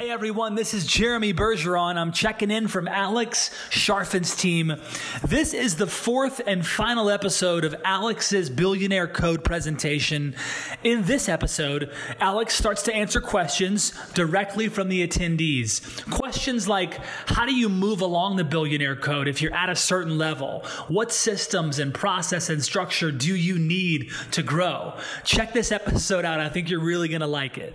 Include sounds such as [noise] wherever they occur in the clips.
Hey everyone, this is Jeremy Bergeron. I'm checking in from Alex Charfen's team. This is the fourth and final episode of Alex's Billionaire Code presentation. In this episode, Alex starts to answer questions directly from the attendees. Questions like How do you move along the Billionaire Code if you're at a certain level? What systems and process and structure do you need to grow? Check this episode out. I think you're really going to like it.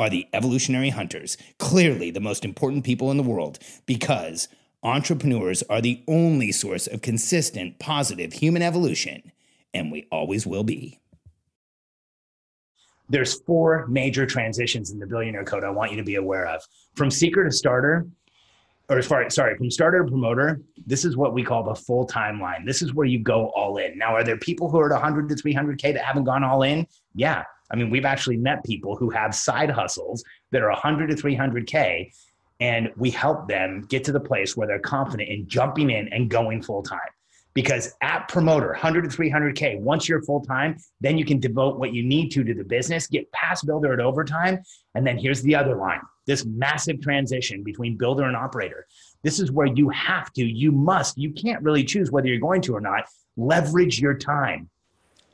are the evolutionary hunters, clearly the most important people in the world, because entrepreneurs are the only source of consistent, positive human evolution, and we always will be. There's four major transitions in the billionaire code I want you to be aware of. From seeker to starter, or sorry, sorry, from starter to promoter, this is what we call the full timeline. This is where you go all in. Now, are there people who are at 100 to 300K that haven't gone all in? Yeah, I mean, we've actually met people who have side hustles that are 100 to 300K, and we help them get to the place where they're confident in jumping in and going full time. Because at promoter, 100 to 300K, once you're full time, then you can devote what you need to to the business, get past builder at overtime. And then here's the other line this massive transition between builder and operator. This is where you have to, you must, you can't really choose whether you're going to or not, leverage your time.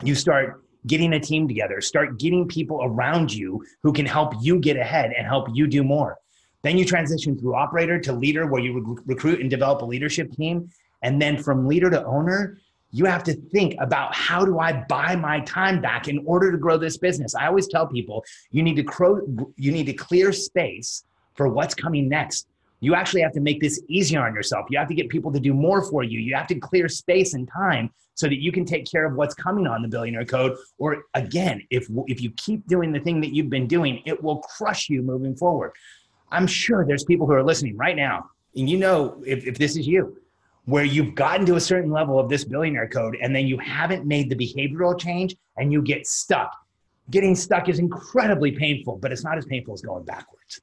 You start getting a team together, start getting people around you who can help you get ahead and help you do more. Then you transition through operator to leader, where you recruit and develop a leadership team. And then from leader to owner, you have to think about how do I buy my time back in order to grow this business. I always tell people you need to cro- you need to clear space for what's coming next. You actually have to make this easier on yourself. You have to get people to do more for you. You have to clear space and time so that you can take care of what's coming on the billionaire code. Or again, if if you keep doing the thing that you've been doing, it will crush you moving forward. I'm sure there's people who are listening right now, and you know if, if this is you, where you've gotten to a certain level of this billionaire code and then you haven't made the behavioral change and you get stuck. Getting stuck is incredibly painful, but it's not as painful as going backwards.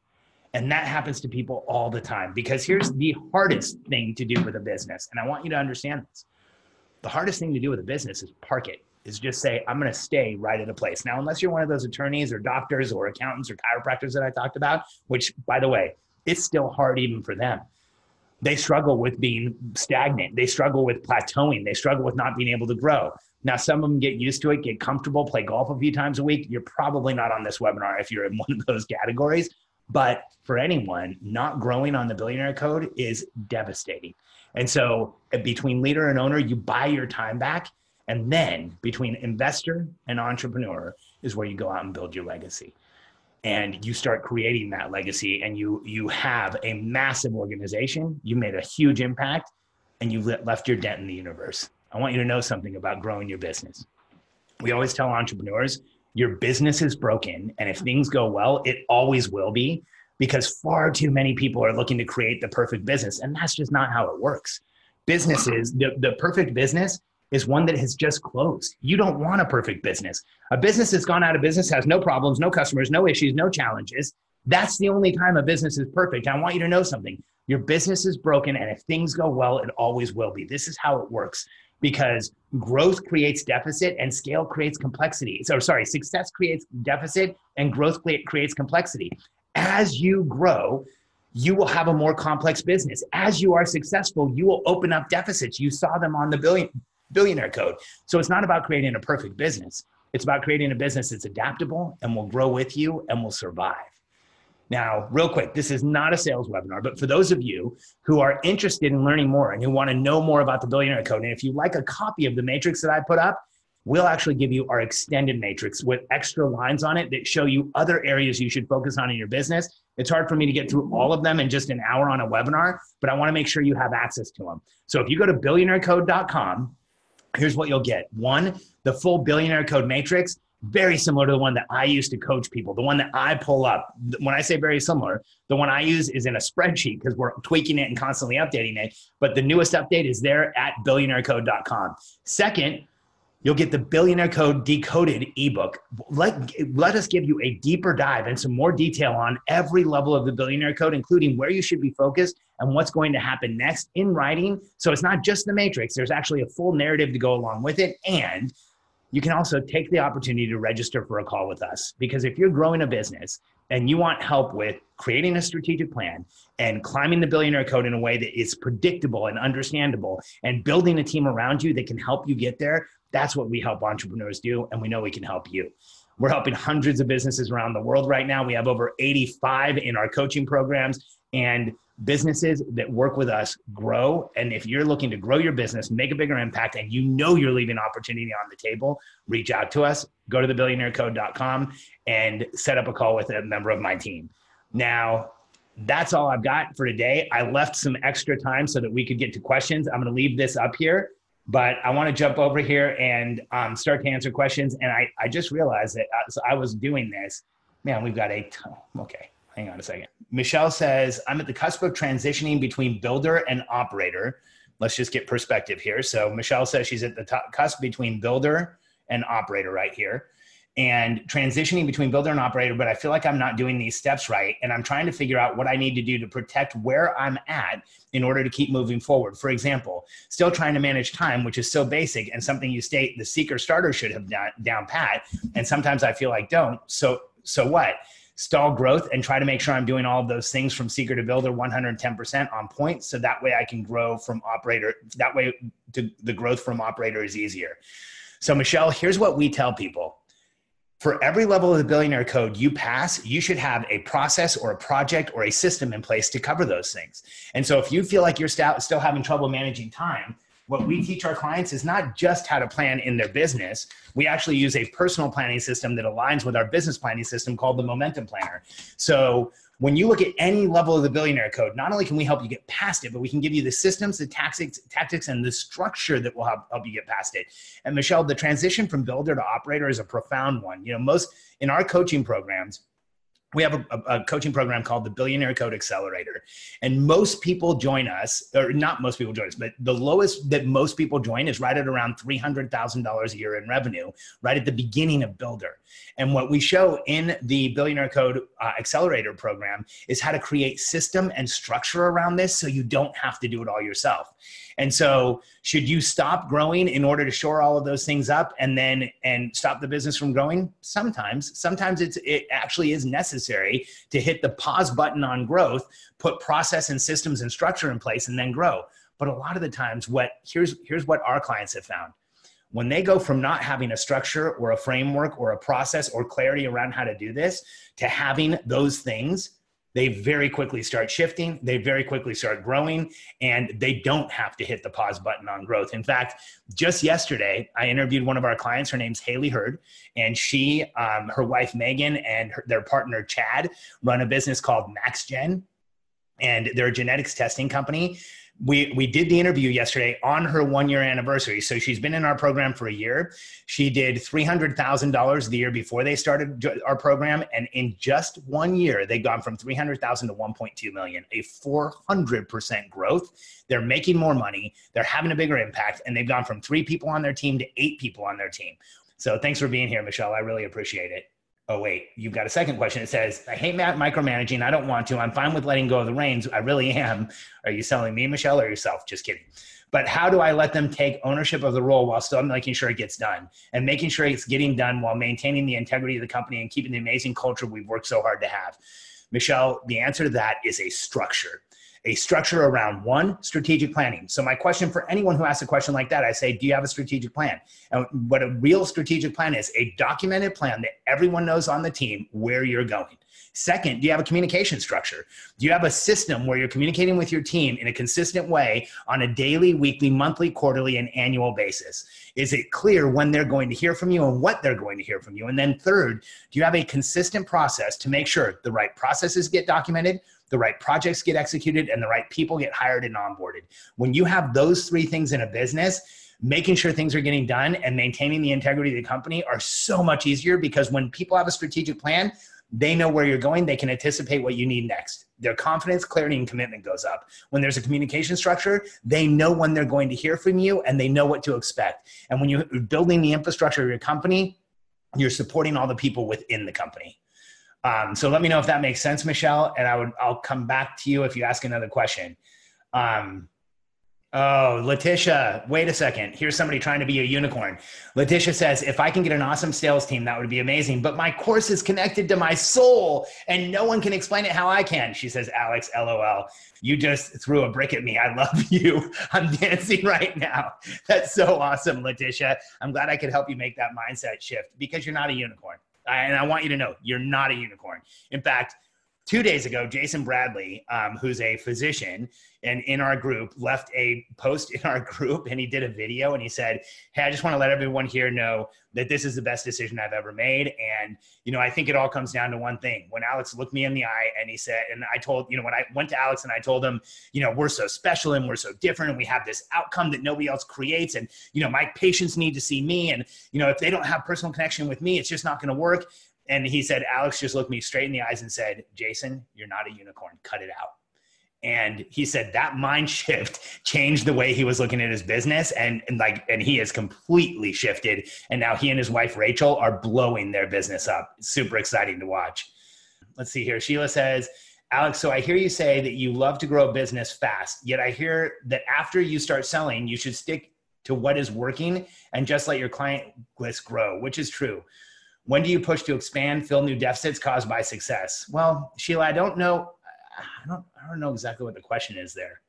And that happens to people all the time because here's the hardest thing to do with a business. And I want you to understand this. The hardest thing to do with a business is park it, is just say, I'm going to stay right at a place. Now, unless you're one of those attorneys or doctors or accountants or chiropractors that I talked about, which by the way, it's still hard even for them. They struggle with being stagnant. They struggle with plateauing. They struggle with not being able to grow. Now, some of them get used to it, get comfortable, play golf a few times a week. You're probably not on this webinar if you're in [laughs] one of those categories. But for anyone, not growing on the billionaire code is devastating. And so uh, between leader and owner, you buy your time back. And then between investor and entrepreneur is where you go out and build your legacy. And you start creating that legacy and you you have a massive organization. You made a huge impact and you've left your dent in the universe. I want you to know something about growing your business. We always tell entrepreneurs your business is broken. And if things go well, it always will be because far too many people are looking to create the perfect business. And that's just not how it works. Businesses, the, the perfect business is one that has just closed. You don't want a perfect business. A business that's gone out of business has no problems, no customers, no issues, no challenges. That's the only time a business is perfect. I want you to know something. Your business is broken, and if things go well, it always will be. This is how it works because growth creates deficit and scale creates complexity. So, sorry, success creates deficit and growth creates complexity. As you grow, you will have a more complex business. As you are successful, you will open up deficits. You saw them on the billion, billionaire code. So it's not about creating a perfect business. It's about creating a business that's adaptable and will grow with you and will survive. Now, real quick, this is not a sales webinar, but for those of you who are interested in learning more and who want to know more about the Billionaire Code, and if you like a copy of the matrix that I put up, we'll actually give you our extended matrix with extra lines on it that show you other areas you should focus on in your business. It's hard for me to get through all of them in just an hour on a webinar, but I want to make sure you have access to them. So if you go to billionairecode.com, here's what you'll get. One, the full billionaire code matrix very similar to the one that I use to coach people, the one that I pull up. When I say very similar, the one I use is in a spreadsheet because we're tweaking it and constantly updating it. But the newest update is there at billionairecode.com. Second, you'll get the Billionaire Code Decoded ebook. Let, let us give you a deeper dive and some more detail on every level of the Billionaire Code, including where you should be focused and what's going to happen next in writing. So it's not just the matrix, there's actually a full narrative to go along with it. And you can also take the opportunity to register for a call with us because if you're growing a business and you want help with creating a strategic plan and climbing the billionaire code in a way that is predictable and understandable and building a team around you that can help you get there, that's what we help entrepreneurs do. And we know we can help you. We're helping hundreds of businesses around the world right now. We have over 85 in our coaching programs. And businesses that work with us grow. And if you're looking to grow your business, make a bigger impact, and you know you're leaving opportunity on the table, reach out to us. Go to thebillionairecode.com and set up a call with a member of my team. Now, that's all I've got for today. I left some extra time so that we could get to questions. I'm going to leave this up here, but I want to jump over here and um, start to answer questions. And I, I just realized that uh, so I was doing this. Man, we've got a ton. Okay, hang on a second. Michelle says, I'm at the cusp of transitioning between builder and operator. Let's just get perspective here. So Michelle says she's at the top, cusp between builder and operator right here and transitioning between builder and operator, but I feel like I'm not doing these steps right. And I'm trying to figure out what I need to do to protect where I'm at in order to keep moving forward. For example, still trying to manage time, which is so basic and something you state the seeker starter should have done down pat. And sometimes I feel like don't. So, so what? Stall growth and try to make sure I'm doing all of those things from seeker to builder 110% on point. So that way I can grow from operator. That way to, the growth from operator is easier. So, Michelle, here's what we tell people. For every level of the billionaire code you pass, you should have a process or a project or a system in place to cover those things. And so, if you feel like you're st- still having trouble managing time, what we teach our clients is not just how to plan in their business. We actually use a personal planning system that aligns with our business planning system called the Momentum Planner. So when you look at any level of the billionaire code, not only can we help you get past it, but we can give you the systems, the tactics, tactics, and the structure that will help, help you get past it. And Michelle, the transition from builder to operator is a profound one. You know, most in our coaching programs, we have a, a, coaching program called the Billionaire Code Accelerator. And most people join us, or not most people join us, but the lowest that most people join is right at around $300,000 a year in revenue, right at the beginning of Builder. And what we show in the Billionaire Code uh, Accelerator program is how to create system and structure around this so you don't have to do it all yourself. And so, should you stop growing in order to shore all of those things up and then and stop the business from growing? Sometimes, sometimes it's it actually is necessary to hit the pause button on growth, put process and systems and structure in place, and then grow. But a lot of the times, what here's here's what our clients have found when they go from not having a structure or a framework or a process or clarity around how to do this to having those things they very quickly start shifting they very quickly start growing and they don't have to hit the pause button on growth. In fact just yesterday i interviewed one of our clients. Her name's haley hurd and she um, her wife megan and her, their partner chad run a business called maxgen and they're a genetics testing company we we did the interview yesterday on her one year anniversary. So she's been in our program for a year. She did three hundred thousand dollars the year before they started our program, and in just one year, they've gone from three hundred thousand to one point two million, a four hundred percent growth. They're making more money. They're having a bigger impact, and they've gone from three people on their team to eight people on their team. So thanks for being here, Michelle. I really appreciate it oh wait you've got a second question. It says i hate micromanaging. I don't want to. I'm fine with letting go of the reins. I really am. Are you selling me michelle or yourself? Just kidding. But how do i let them take ownership of the role while still making sure it gets done and making sure it's getting done while maintaining the integrity of the company and keeping the amazing culture we've worked so hard to have? Michelle the answer to that is a structure a structure around one strategic planning. So my question for anyone who asks a question like that, I say, do you have a strategic plan? And what a real strategic plan is, a documented plan that everyone knows on the team where you're going. Second, do you have a communication structure? Do you have a system where you're communicating with your team in a consistent way on a daily, weekly, monthly, quarterly, and annual basis? Is it clear when they're going to hear from you and what they're going to hear from you? And then third, do you have a consistent process to make sure the right processes get documented, the right projects get executed, and the right people get hired and onboarded? When you have those three things in a business, making sure things are getting done and maintaining the integrity of the company are so much easier because when people have a strategic plan, they know where you're going. They can anticipate what you need next. Their confidence, clarity, and commitment goes up. When there's a communication structure, they know when they're going to hear from you and they know what to expect. And when you're building the infrastructure of your company, you're supporting all the people within the company. Um, so let me know if that makes sense, Michelle, and I would I'll come back to you if you ask another question. Um, Oh, Letitia, wait a second. Here's somebody trying to be a unicorn. Letitia says, if I can get an awesome sales team, that would be amazing. But my course is connected to my soul and no one can explain it how I can. She says, Alex, LOL. You just threw a brick at me. I love [laughs] you. I'm dancing right now. That's so awesome, Letitia. I'm glad I could help you make that mindset shift because you're not a unicorn. And I want you to know you're not a unicorn. In fact, two days ago, Jason Bradley, um, who's a physician and in our group, left a post in our [laughs] group and he did a video and he said, Hey, I just want to let everyone here know that this is the best decision I've ever made. And, you know, I think it all comes down to one thing. When Alex looked me in the eye and he said, and I told, you know, when I went to Alex and I told him, you know, we're so special and we're so different and we have this outcome that nobody else creates. And, you know, my patients need to see me. And, you know, if they don't have personal connection with me, it's just not going to work. And he said, Alex just looked me straight in the eyes and said, Jason, you're not a unicorn. Cut it out. And he said that mind [laughs] shift changed the way he was looking at his business. And, and like, and he has completely shifted. And now he and his wife, Rachel, are blowing their business up. Super exciting to watch. Let's see here. Sheila says, Alex, so I hear you say that you love to grow a business fast, yet I hear that after you start selling, you should stick to what is working and just let your client list grow, which is true. When do you push to expand, fill new deficits caused by success? Well, Sheila, I don't know. I don't, I don't know exactly what the question is there.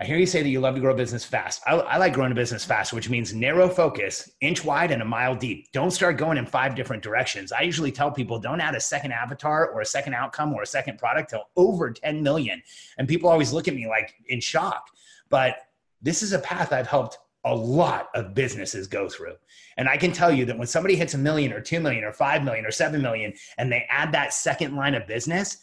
I hear you say that you love to grow a business fast. I, I, like growing a business fast, which means narrow focus, inch wide, and a mile deep. Don't start going in five different directions. I usually tell people don't add a second avatar or a second outcome or a second product till over 10 million. And people always look at me like in shock. But this is a path I've helped a lot of businesses go through. And I can tell you that when somebody hits a million or 2 million or 5 million or 7 million and they add that second line of business,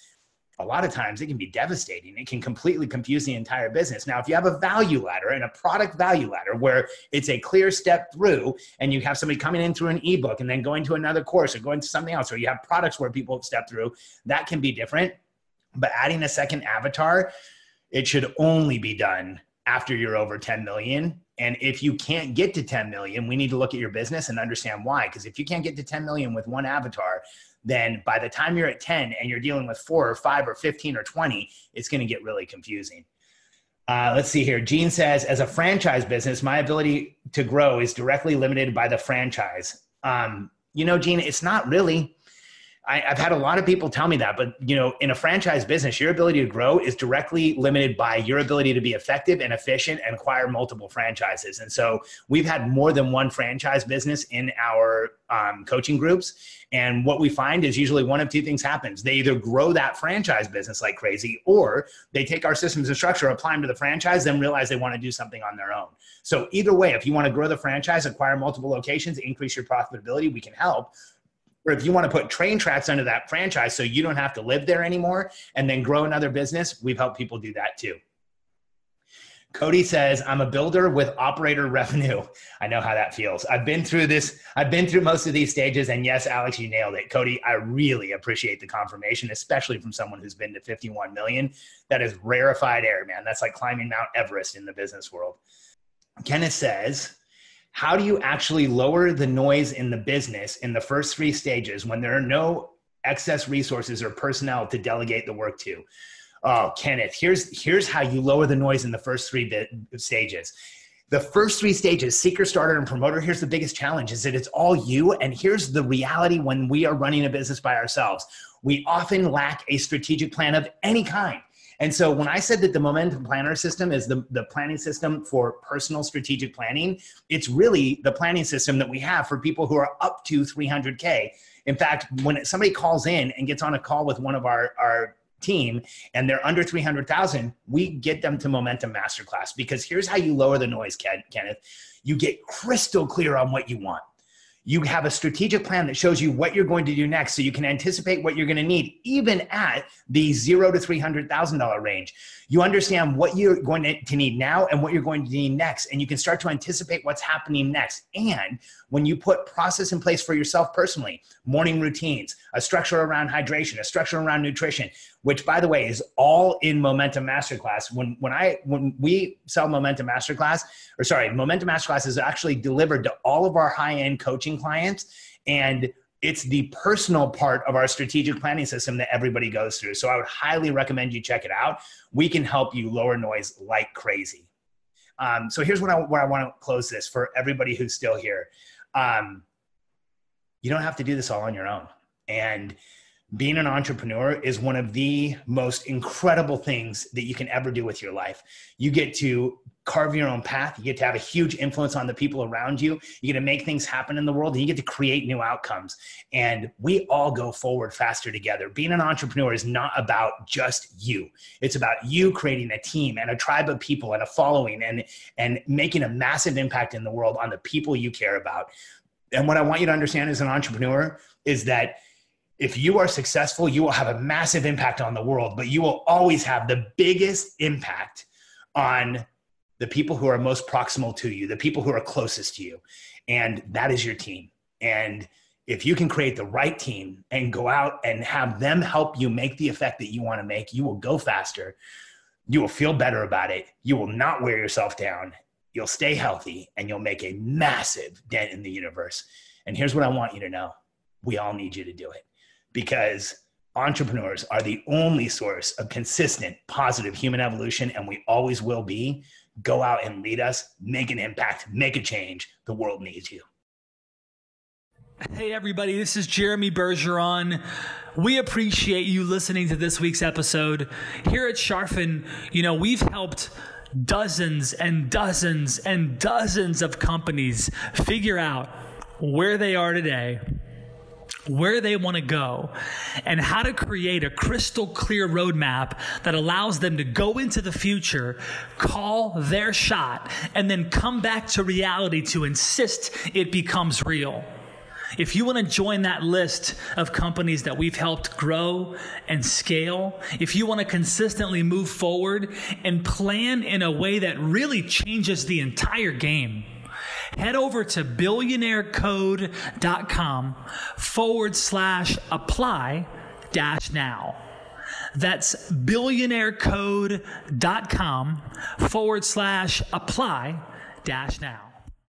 a lot of times it can be devastating. It can completely confuse the entire business. Now, if you have a value ladder and a product value ladder where it's a clear step through and you have somebody coming in through an ebook and then going to another course or going to something else, or you have products where people step through, that can be different. But adding a second avatar, it should only be done after you're over 10 million and if you can't get to 10 million, we need to look at your business and understand why. Because if you can't get to 10 million with one avatar, then by the time you're at 10 and you're dealing with four or five or 15 or 20, it's going to get really confusing. Uh, let's see here. Gene says, as a franchise business, my ability to grow is directly limited by the franchise. Um, you know, Gene, it's not really. I, have had a lot of people tell me that, but you know, in a franchise business, your ability to grow is directly limited by your ability to be effective and efficient and acquire multiple franchises. And so we've had more than one franchise business in our um, coaching groups. And what we find is usually one of two things happens. They either grow that franchise business like crazy, or they take our systems and structure, apply them to the franchise, then realize they want to do something on their own. So either way, if you want to grow the franchise, acquire multiple locations, increase your profitability, we can help or if you want to put train tracks under that franchise so you don't have to live there anymore and then grow another business, we've helped people do that too. Cody says, I'm a builder with operator revenue. [laughs] I know how that feels. I've been through this. I've been through most of these stages. And yes, Alex, you nailed it. Cody, I really appreciate the confirmation, especially from someone who's been to 51 million. That is rarefied air, man. That's like climbing Mount Everest in the business world. Kenneth says, how do you actually lower the noise in the business in the first three stages when there are no excess resources or personnel to delegate the work to? Oh, Kenneth, here's here's how you lower the noise in the first three bit stages. The first three stages, seeker, starter, and promoter, here's the biggest challenge is that it's all you. And here's the reality when we are running a business by ourselves. We often lack a strategic plan of any kind. And so when I said that the Momentum Planner system is the, the planning system for personal strategic planning, it's really the planning system that we have for people who are up to 300K. In fact, when somebody calls in and gets on a call with one of our, our team and they're under 300,000, we get them to Momentum Masterclass because here's how you lower the noise, Ken, Kenneth. You get crystal clear on what you want you have a strategic plan that shows you what you're going to do next so you can anticipate what you're going to need even at the zero to $300000 range. You understand what you're going to need now and what you're going to need next and you can start to anticipate what's happening next. And when you put process in place for yourself personally morning routines a structure around hydration a structure around nutrition which by the way is all in momentum masterclass. When when i when we sell momentum masterclass or sorry momentum masterclass is actually delivered to all of our high end coaching clients and it's the personal part of our strategic planning system that everybody goes through. So i would highly recommend you check it out. We can help you lower noise like crazy. Um, so here's what i, what I want to close this for everybody who's still here. Um, you don't have to do this all on your own. And being an entrepreneur is one of the most incredible things that you can ever do with your life. You get to carve your own path. You get to have a huge influence on the people around you. You get to make things happen in the world and you get to create new outcomes. And we all go forward faster together. Being an entrepreneur is not about just you. It's about you creating a team and a tribe of people and a following and and making a massive impact in the world on the people you care about. And what I want you to understand as an entrepreneur is that if you are successful, you will have a massive impact on the world, but you will always have the biggest impact on the people who are most proximal to you, the people who are closest to you. And that is your team. And if you can create the right team and go out and have them help you make the effect that you want to make, you will go faster. You will feel better about it. You will not wear yourself down. You'll stay healthy and you'll make a massive dent in the universe. And here's what I want you to know we all need you to do it because entrepreneurs are the only source of consistent positive human evolution and we always will be. Go out and lead us. Make an impact. Make a change. The world needs you. Hey, everybody, this is Jeremy Bergeron. We appreciate you listening to this week's episode. Here at Charfen, you know, we've helped dozens and dozens and dozens of companies figure out where they are today where they want to go, and how to create a crystal clear roadmap that allows them to go into the future, call their shot, and then come back to reality to insist it becomes real. If you want to join that list of companies that we've helped grow and scale, if you want to consistently move forward and plan in a way that really changes the entire game, head over to billionairecode.com forward slash apply dash now. That's billionairecode.com forward slash apply dash now.